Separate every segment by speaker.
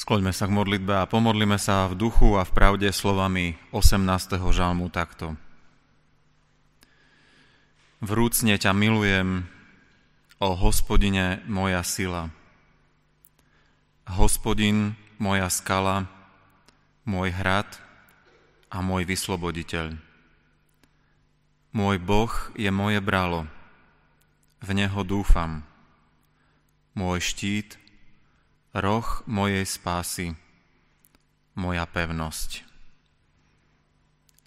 Speaker 1: Skloďme sa k modlitbe a pomodlíme sa v duchu a v pravde slovami 18. žalmu takto. Vrúcne ťa milujem, o hospodine moja sila. Hospodin moja skala, môj hrad a môj vysloboditeľ. Môj Boh je moje bralo, v Neho dúfam. Môj štít roh mojej spásy, moja pevnosť.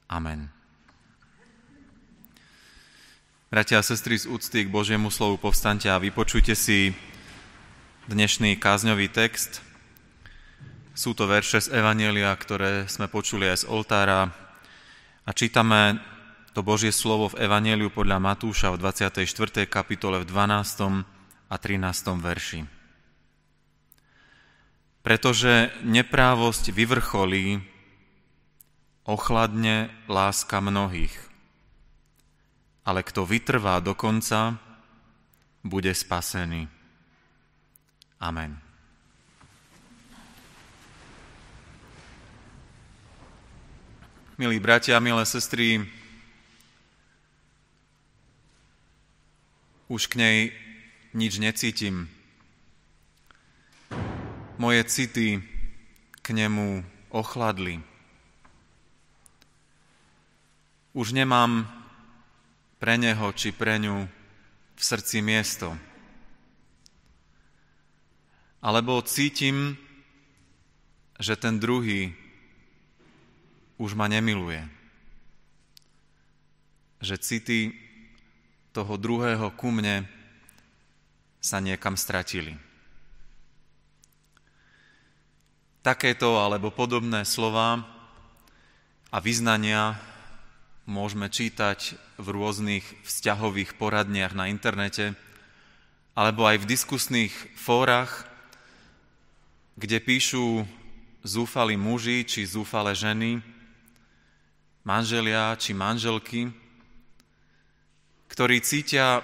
Speaker 1: Amen. Bratia a sestry z úcty k Božiemu slovu povstante a vypočujte si dnešný kázňový text. Sú to verše z Evanielia, ktoré sme počuli aj z oltára a čítame to Božie slovo v Evanieliu podľa Matúša v 24. kapitole v 12. a 13. verši. Pretože neprávosť vyvrcholí, ochladne láska mnohých. Ale kto vytrvá do konca, bude spasený. Amen. Milí bratia, milé sestry, už k nej nič necítim moje city k nemu ochladli. Už nemám pre neho či pre ňu v srdci miesto. Alebo cítim, že ten druhý už ma nemiluje. Že city toho druhého ku mne sa niekam stratili. Takéto alebo podobné slova a vyznania môžeme čítať v rôznych vzťahových poradniach na internete alebo aj v diskusných fórach, kde píšu zúfali muži či zúfale ženy, manželia či manželky, ktorí cítia,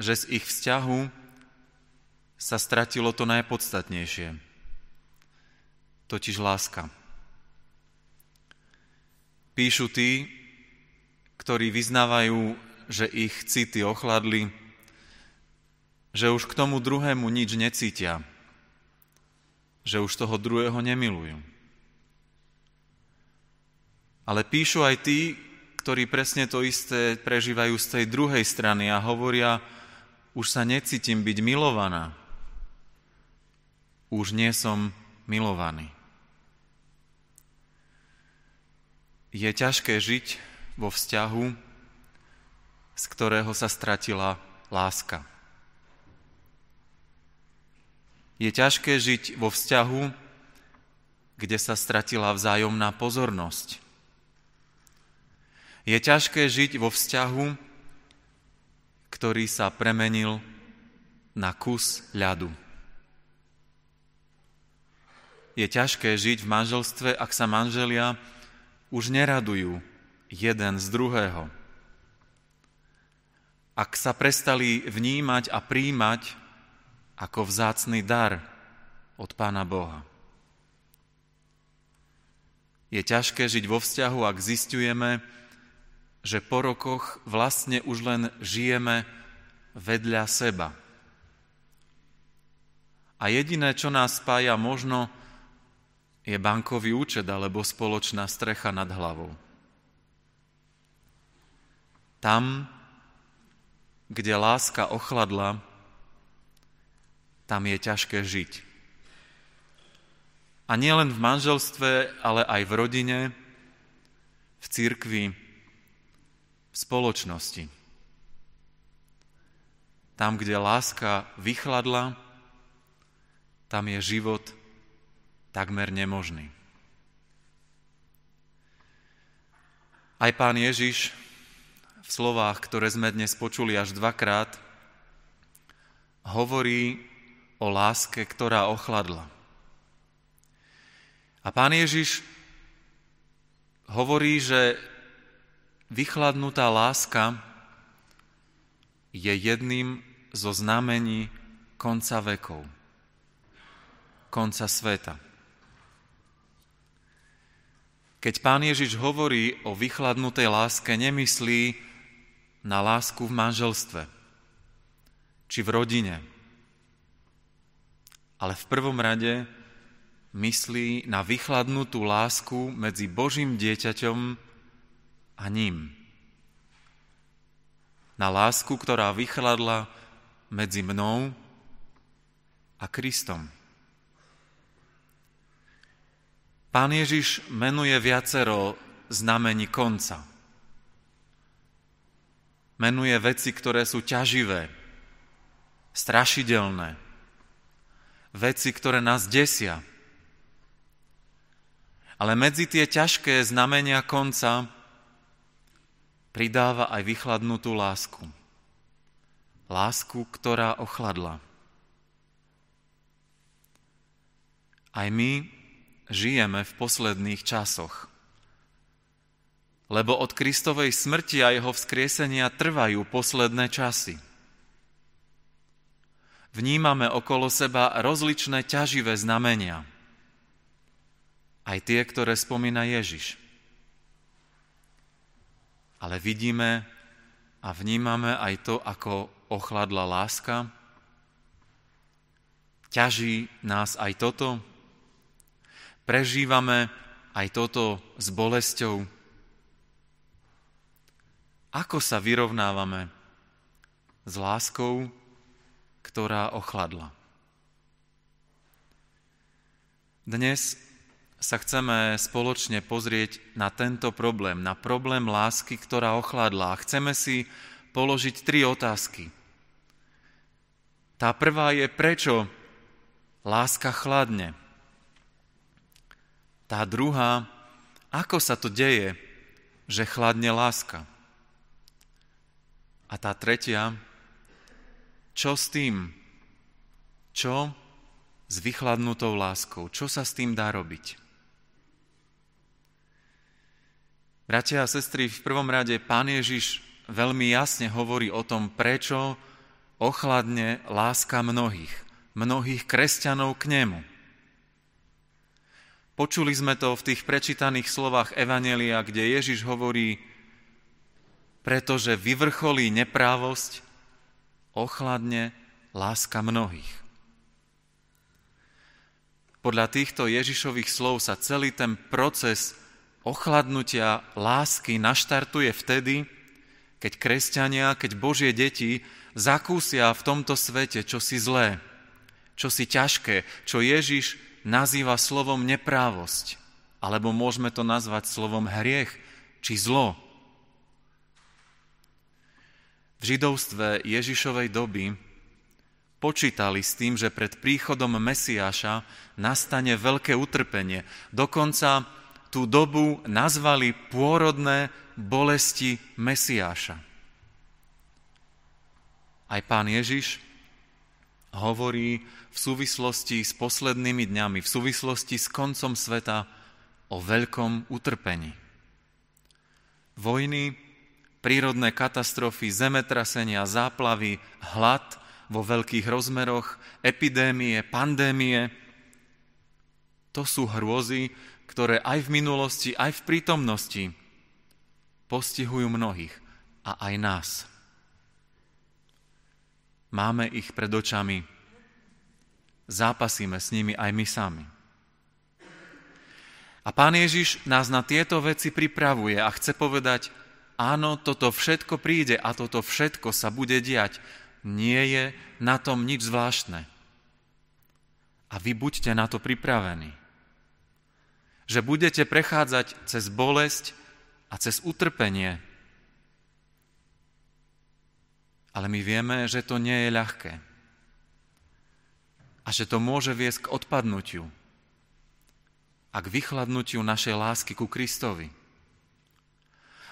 Speaker 1: že z ich vzťahu sa stratilo to najpodstatnejšie – totiž láska. Píšu tí, ktorí vyznávajú, že ich city ochladli, že už k tomu druhému nič necítia, že už toho druhého nemilujú. Ale píšu aj tí, ktorí presne to isté prežívajú z tej druhej strany a hovoria, už sa necítim byť milovaná, už nie som milovaný. Je ťažké žiť vo vzťahu, z ktorého sa stratila láska. Je ťažké žiť vo vzťahu, kde sa stratila vzájomná pozornosť. Je ťažké žiť vo vzťahu, ktorý sa premenil na kus ľadu. Je ťažké žiť v manželstve, ak sa manželia už neradujú jeden z druhého. Ak sa prestali vnímať a príjmať ako vzácný dar od Pána Boha. Je ťažké žiť vo vzťahu, ak zistujeme, že po rokoch vlastne už len žijeme vedľa seba. A jediné, čo nás spája, možno je bankový účet alebo spoločná strecha nad hlavou. Tam, kde láska ochladla, tam je ťažké žiť. A nie len v manželstve, ale aj v rodine, v církvi, v spoločnosti. Tam, kde láska vychladla, tam je život takmer nemožný. Aj pán Ježiš v slovách, ktoré sme dnes počuli až dvakrát, hovorí o láske, ktorá ochladla. A pán Ježiš hovorí, že vychladnutá láska je jedným zo znamení konca vekov, konca sveta. Keď pán Ježiš hovorí o vychladnutej láske, nemyslí na lásku v manželstve či v rodine, ale v prvom rade myslí na vychladnutú lásku medzi Božím dieťaťom a ním. Na lásku, ktorá vychladla medzi mnou a Kristom. Pán Ježiš menuje viacero znamení konca. Menuje veci, ktoré sú ťaživé, strašidelné, veci, ktoré nás desia. Ale medzi tie ťažké znamenia konca pridáva aj vychladnutú lásku. Lásku, ktorá ochladla. Aj my žijeme v posledných časoch. Lebo od Kristovej smrti a jeho vzkriesenia trvajú posledné časy. Vnímame okolo seba rozličné ťaživé znamenia. Aj tie, ktoré spomína Ježiš. Ale vidíme a vnímame aj to, ako ochladla láska. Ťaží nás aj toto? Prežívame aj toto s bolesťou? Ako sa vyrovnávame s láskou, ktorá ochladla. Dnes sa chceme spoločne pozrieť na tento problém, na problém lásky, ktorá ochladla. A chceme si položiť tri otázky. Tá prvá je, prečo láska chladne. Tá druhá, ako sa to deje, že chladne láska. A tá tretia, čo s tým? Čo s vychladnutou láskou? Čo sa s tým dá robiť? Bratia a sestry, v prvom rade Pán Ježiš veľmi jasne hovorí o tom, prečo ochladne láska mnohých, mnohých kresťanov k nemu. Počuli sme to v tých prečítaných slovách Evanelia, kde Ježiš hovorí, pretože vyvrcholí neprávosť, ochladne láska mnohých. Podľa týchto Ježišových slov sa celý ten proces ochladnutia lásky naštartuje vtedy, keď kresťania, keď Božie deti zakúsia v tomto svete čosi zlé, čosi ťažké, čo Ježiš nazýva slovom neprávosť, alebo môžeme to nazvať slovom hriech či zlo. V židovstve Ježišovej doby počítali s tým, že pred príchodom Mesiáša nastane veľké utrpenie. Dokonca tú dobu nazvali pôrodné bolesti Mesiáša. Aj pán Ježiš hovorí v súvislosti s poslednými dňami, v súvislosti s koncom sveta o veľkom utrpení. Vojny, prírodné katastrofy, zemetrasenia, záplavy, hlad vo veľkých rozmeroch, epidémie, pandémie. To sú hrôzy, ktoré aj v minulosti, aj v prítomnosti postihujú mnohých a aj nás. Máme ich pred očami, zápasíme s nimi aj my sami. A pán Ježiš nás na tieto veci pripravuje a chce povedať, áno, toto všetko príde a toto všetko sa bude diať. Nie je na tom nič zvláštne. A vy buďte na to pripravení. Že budete prechádzať cez bolesť a cez utrpenie. Ale my vieme, že to nie je ľahké. A že to môže viesť k odpadnutiu a k vychladnutiu našej lásky ku Kristovi.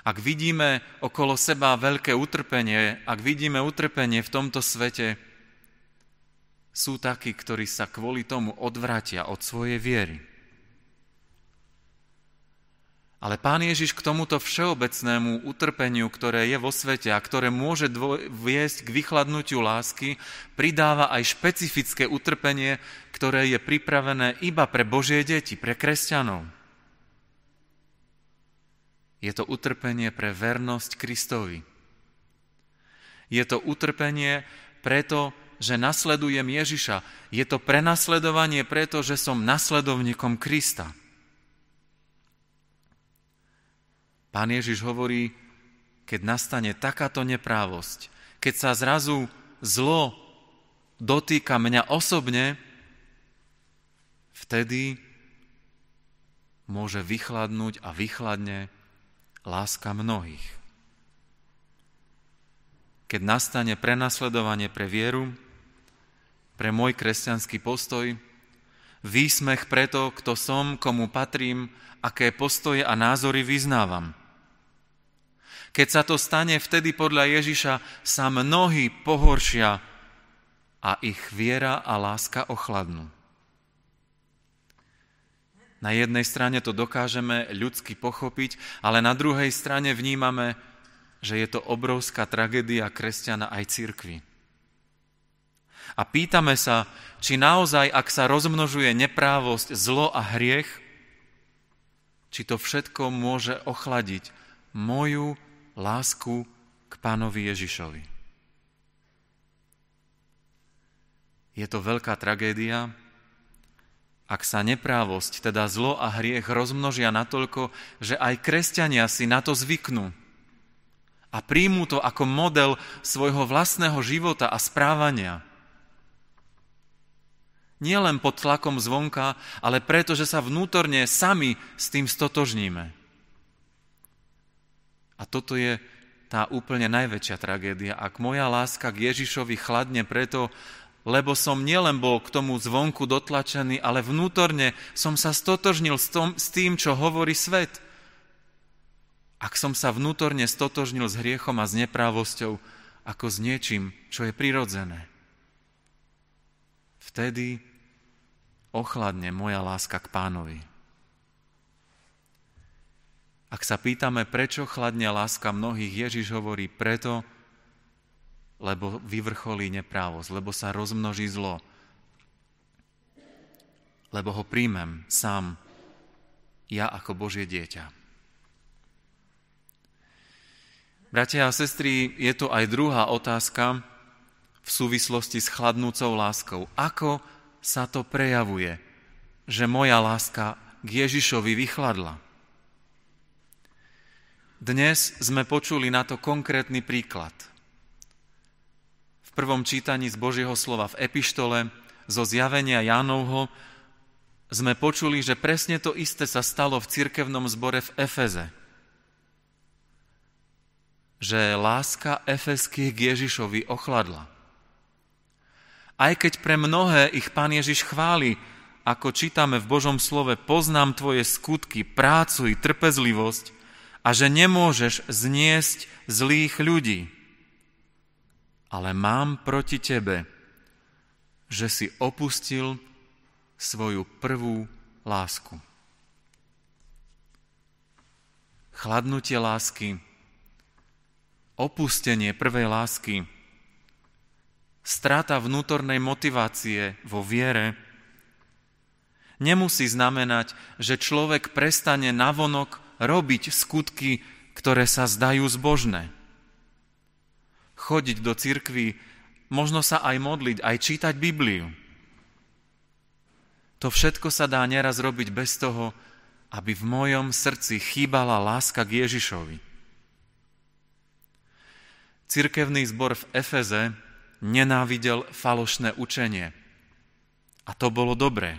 Speaker 1: Ak vidíme okolo seba veľké utrpenie, ak vidíme utrpenie v tomto svete, sú takí, ktorí sa kvôli tomu odvratia od svojej viery. Ale Pán Ježiš k tomuto všeobecnému utrpeniu, ktoré je vo svete a ktoré môže viesť k vychladnutiu lásky, pridáva aj špecifické utrpenie, ktoré je pripravené iba pre Božie deti, pre kresťanov. Je to utrpenie pre vernosť Kristovi. Je to utrpenie preto, že nasledujem Ježiša. Je to prenasledovanie preto, že som nasledovníkom Krista. Pán Ježiš hovorí, keď nastane takáto neprávosť, keď sa zrazu zlo dotýka mňa osobne, vtedy môže vychladnúť a vychladne láska mnohých. Keď nastane prenasledovanie pre vieru, pre môj kresťanský postoj, výsmech preto, kto som, komu patrím, aké postoje a názory vyznávam. Keď sa to stane, vtedy podľa Ježiša sa mnohí pohoršia a ich viera a láska ochladnú. Na jednej strane to dokážeme ľudsky pochopiť, ale na druhej strane vnímame, že je to obrovská tragédia kresťana aj cirkvi. A pýtame sa, či naozaj, ak sa rozmnožuje neprávosť, zlo a hriech, či to všetko môže ochladiť moju lásku k pánovi Ježišovi. Je to veľká tragédia, ak sa neprávosť, teda zlo a hriech rozmnožia natoľko, že aj kresťania si na to zvyknú a príjmú to ako model svojho vlastného života a správania – nie len pod tlakom zvonka, ale preto, že sa vnútorne sami s tým stotožníme. A toto je tá úplne najväčšia tragédia. Ak moja láska k Ježišovi chladne preto, lebo som nielen bol k tomu zvonku dotlačený, ale vnútorne som sa stotožnil s, tom, s tým, čo hovorí svet. Ak som sa vnútorne stotožnil s hriechom a s neprávosťou, ako s niečím, čo je prirodzené vtedy ochladne moja láska k pánovi. Ak sa pýtame, prečo chladne láska mnohých, Ježiš hovorí preto, lebo vyvrcholí neprávosť, lebo sa rozmnoží zlo, lebo ho príjmem sám, ja ako Božie dieťa. Bratia a sestry, je tu aj druhá otázka, v súvislosti s chladnúcou láskou. Ako sa to prejavuje, že moja láska k Ježišovi vychladla? Dnes sme počuli na to konkrétny príklad. V prvom čítaní z Božieho slova v epištole zo zjavenia Jánovho sme počuli, že presne to isté sa stalo v cirkevnom zbore v Efeze. Že láska efeských k Ježišovi ochladla. Aj keď pre mnohé ich Pán Ježiš chváli, ako čítame v Božom slove, poznám tvoje skutky, prácu i trpezlivosť a že nemôžeš zniesť zlých ľudí. Ale mám proti tebe, že si opustil svoju prvú lásku. Chladnutie lásky, opustenie prvej lásky – strata vnútornej motivácie vo viere nemusí znamenať, že človek prestane navonok robiť skutky, ktoré sa zdajú zbožné. Chodiť do cirkvy, možno sa aj modliť, aj čítať Bibliu. To všetko sa dá neraz robiť bez toho, aby v mojom srdci chýbala láska k Ježišovi. Cirkevný zbor v Efeze nenávidel falošné učenie. A to bolo dobré.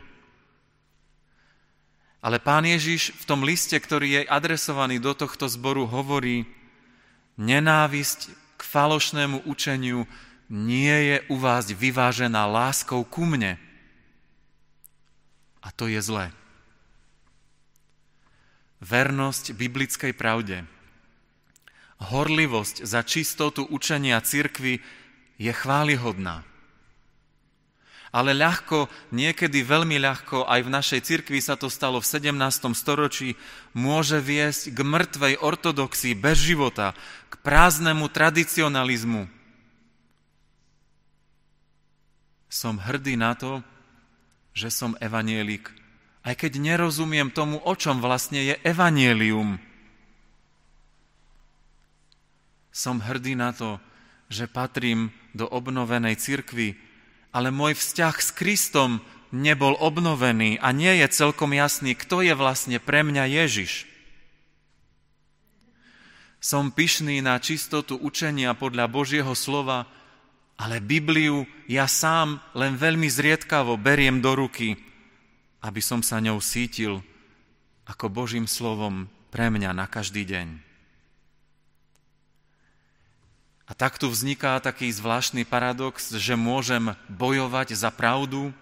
Speaker 1: Ale pán Ježiš v tom liste, ktorý je adresovaný do tohto zboru, hovorí, nenávisť k falošnému učeniu nie je u vás vyvážená láskou ku mne. A to je zlé. Vernosť biblickej pravde, horlivosť za čistotu učenia cirkvy je chválihodná. Ale ľahko, niekedy veľmi ľahko, aj v našej cirkvi sa to stalo v 17. storočí, môže viesť k mŕtvej ortodoxii bez života, k prázdnemu tradicionalizmu. Som hrdý na to, že som evanielik, aj keď nerozumiem tomu, o čom vlastne je evanielium. Som hrdý na to, že patrím do obnovenej cirkvy, ale môj vzťah s Kristom nebol obnovený a nie je celkom jasný, kto je vlastne pre mňa Ježiš. Som pyšný na čistotu učenia podľa Božieho slova, ale Bibliu ja sám len veľmi zriedkavo beriem do ruky, aby som sa ňou sítil ako Božím slovom pre mňa na každý deň. A takto vzniká taký zvláštny paradox, že môžem bojovať za pravdu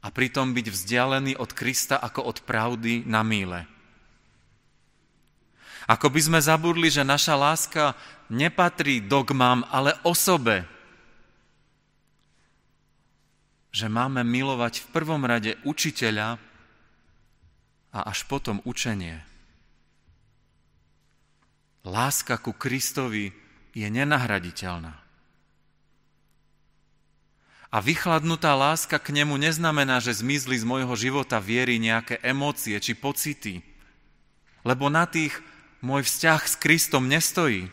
Speaker 1: a pritom byť vzdialený od Krista ako od pravdy na míle. Ako by sme zabudli, že naša láska nepatrí dogmám, ale osobe. Že máme milovať v prvom rade učiteľa a až potom učenie. Láska ku Kristovi je nenahraditeľná. A vychladnutá láska k nemu neznamená, že zmizli z môjho života viery nejaké emócie či pocity, lebo na tých môj vzťah s Kristom nestojí.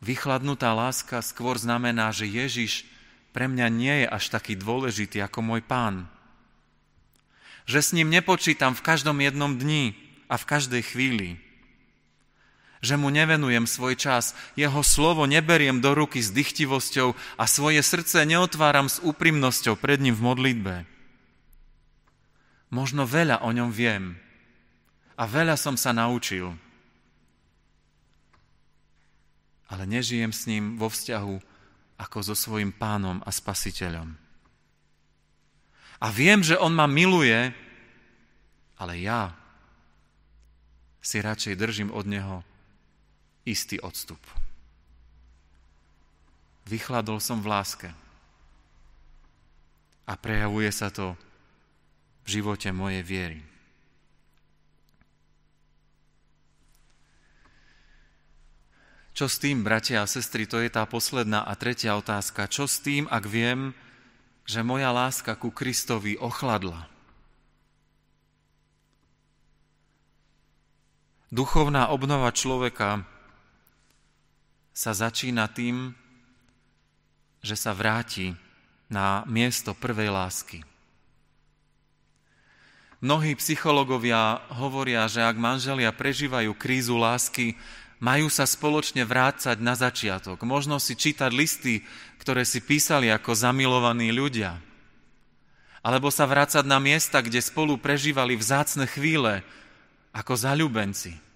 Speaker 1: Vychladnutá láska skôr znamená, že Ježiš pre mňa nie je až taký dôležitý ako môj pán. Že s ním nepočítam v každom jednom dni a v každej chvíli že mu nevenujem svoj čas, jeho slovo neberiem do ruky s dychtivosťou a svoje srdce neotváram s úprimnosťou pred ním v modlitbe. Možno veľa o ňom viem a veľa som sa naučil, ale nežijem s ním vo vzťahu ako so svojim pánom a spasiteľom. A viem, že on ma miluje, ale ja si radšej držím od neho istý odstup. Vychladol som v láske. A prejavuje sa to v živote mojej viery. Čo s tým, bratia a sestry, to je tá posledná a tretia otázka. Čo s tým, ak viem, že moja láska ku Kristovi ochladla? Duchovná obnova človeka sa začína tým, že sa vráti na miesto prvej lásky. Mnohí psychológovia hovoria, že ak manželia prežívajú krízu lásky, majú sa spoločne vrácať na začiatok. Možno si čítať listy, ktoré si písali ako zamilovaní ľudia. Alebo sa vrácať na miesta, kde spolu prežívali vzácne chvíle ako zalúbenci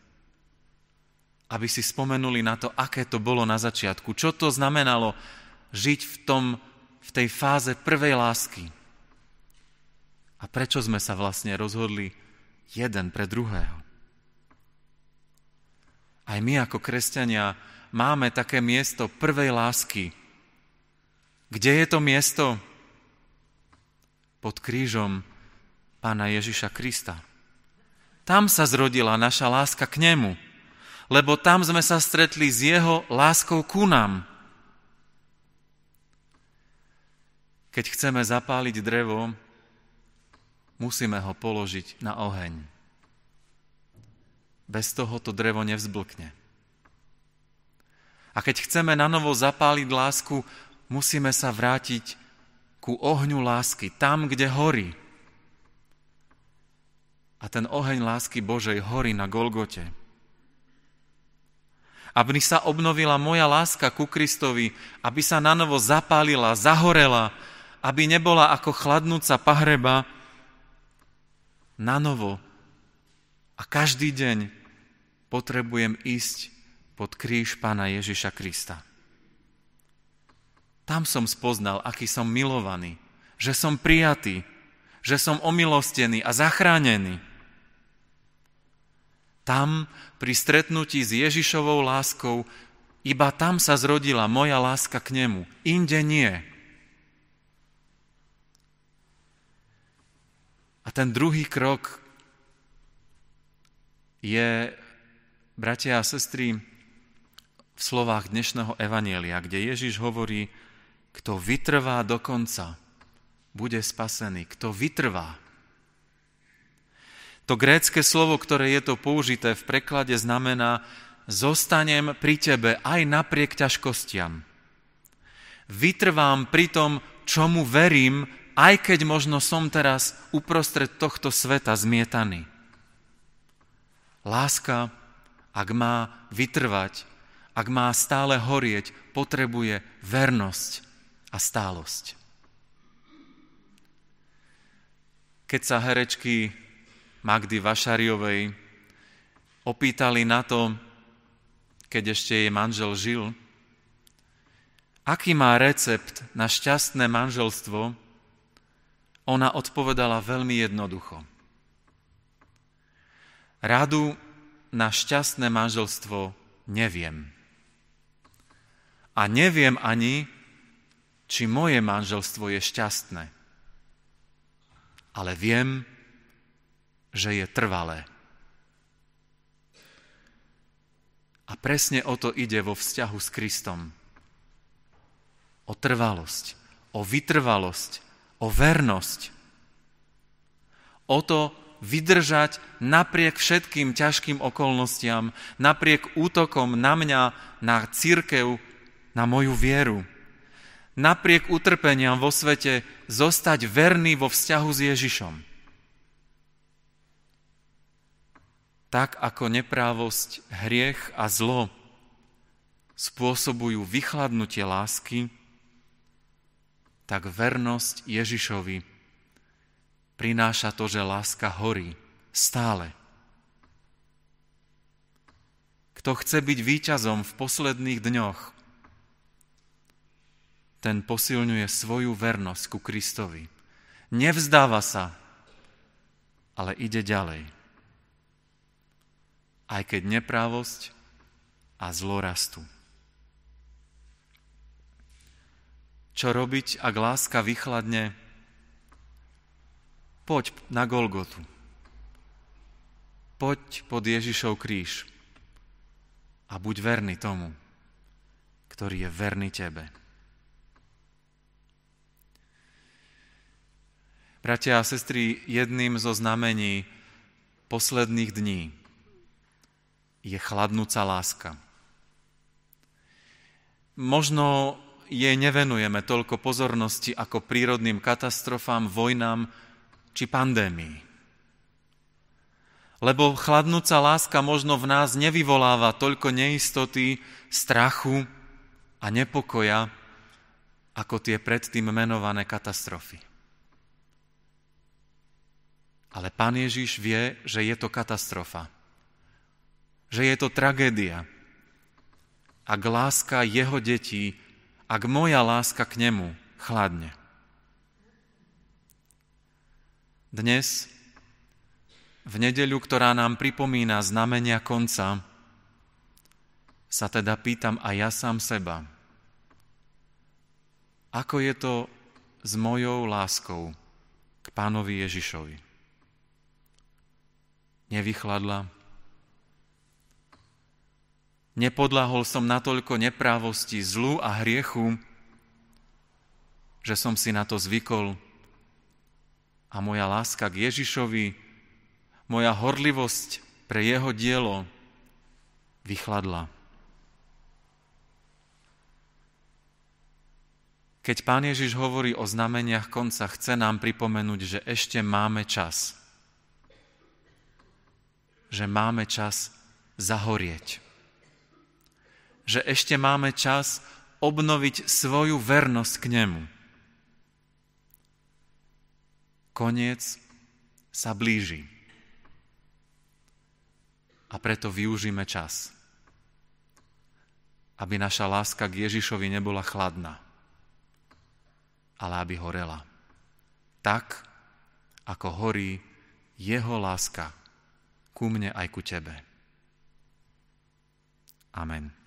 Speaker 1: aby si spomenuli na to, aké to bolo na začiatku. Čo to znamenalo žiť v, tom, v tej fáze prvej lásky. A prečo sme sa vlastne rozhodli jeden pre druhého. Aj my ako kresťania máme také miesto prvej lásky. Kde je to miesto? Pod krížom pána Ježiša Krista. Tam sa zrodila naša láska k nemu lebo tam sme sa stretli s jeho láskou ku nám. Keď chceme zapáliť drevo, musíme ho položiť na oheň. Bez toho to drevo nevzblkne. A keď chceme na novo zapáliť lásku, musíme sa vrátiť ku ohňu lásky, tam, kde horí. A ten oheň lásky Božej horí na Golgote aby sa obnovila moja láska ku Kristovi, aby sa na novo zapálila, zahorela, aby nebola ako chladnúca pahreba, na. A každý deň potrebujem ísť pod kríž Pána Ježiša Krista. Tam som spoznal, aký som milovaný, že som prijatý, že som omilostený a zachránený. Tam, pri stretnutí s Ježišovou láskou, iba tam sa zrodila moja láska k nemu, inde nie. A ten druhý krok je, bratia a sestry, v slovách dnešného Evanielia, kde Ježiš hovorí, kto vytrvá do konca, bude spasený. Kto vytrvá. To grécke slovo, ktoré je to použité v preklade, znamená zostanem pri tebe aj napriek ťažkostiam. Vytrvám pri tom, čomu verím, aj keď možno som teraz uprostred tohto sveta zmietaný. Láska, ak má vytrvať, ak má stále horieť, potrebuje vernosť a stálosť. Keď sa herečky Magdy Vašariovej opýtali na to, keď ešte jej manžel žil, aký má recept na šťastné manželstvo, ona odpovedala veľmi jednoducho. Radu na šťastné manželstvo neviem. A neviem ani, či moje manželstvo je šťastné. Ale viem, že je trvalé. A presne o to ide vo vzťahu s Kristom. O trvalosť, o vytrvalosť, o vernosť. O to vydržať napriek všetkým ťažkým okolnostiam, napriek útokom na mňa, na církev, na moju vieru. Napriek utrpeniam vo svete zostať verný vo vzťahu s Ježišom. Tak ako neprávosť, hriech a zlo spôsobujú vychladnutie lásky, tak vernosť Ježišovi prináša to, že láska horí stále. Kto chce byť víťazom v posledných dňoch, ten posilňuje svoju vernosť ku Kristovi. Nevzdáva sa, ale ide ďalej aj keď neprávosť a zlo rastú. Čo robiť, ak láska vychladne? Poď na Golgotu. Poď pod Ježišov kríž a buď verný tomu, ktorý je verný tebe. Bratia a sestry, jedným zo znamení posledných dní je chladnúca láska. Možno jej nevenujeme toľko pozornosti ako prírodným katastrofám, vojnám či pandémii. Lebo chladnúca láska možno v nás nevyvoláva toľko neistoty, strachu a nepokoja, ako tie predtým menované katastrofy. Ale Pán Ježiš vie, že je to katastrofa že je to tragédia. Ak láska jeho detí, ak moja láska k nemu chladne. Dnes, v nedeľu, ktorá nám pripomína znamenia konca, sa teda pýtam aj ja sám seba, ako je to s mojou láskou k pánovi Ježišovi. Nevychladla, Nepodlahol som natoľko neprávosti, zlu a hriechu, že som si na to zvykol. A moja láska k Ježišovi, moja horlivosť pre jeho dielo vychladla. Keď pán Ježiš hovorí o znameniach konca, chce nám pripomenúť, že ešte máme čas. Že máme čas zahorieť že ešte máme čas obnoviť svoju vernosť k nemu. Koniec sa blíži. A preto využíme čas, aby naša láska k Ježišovi nebola chladná, ale aby horela. Tak, ako horí jeho láska ku mne aj ku tebe. Amen.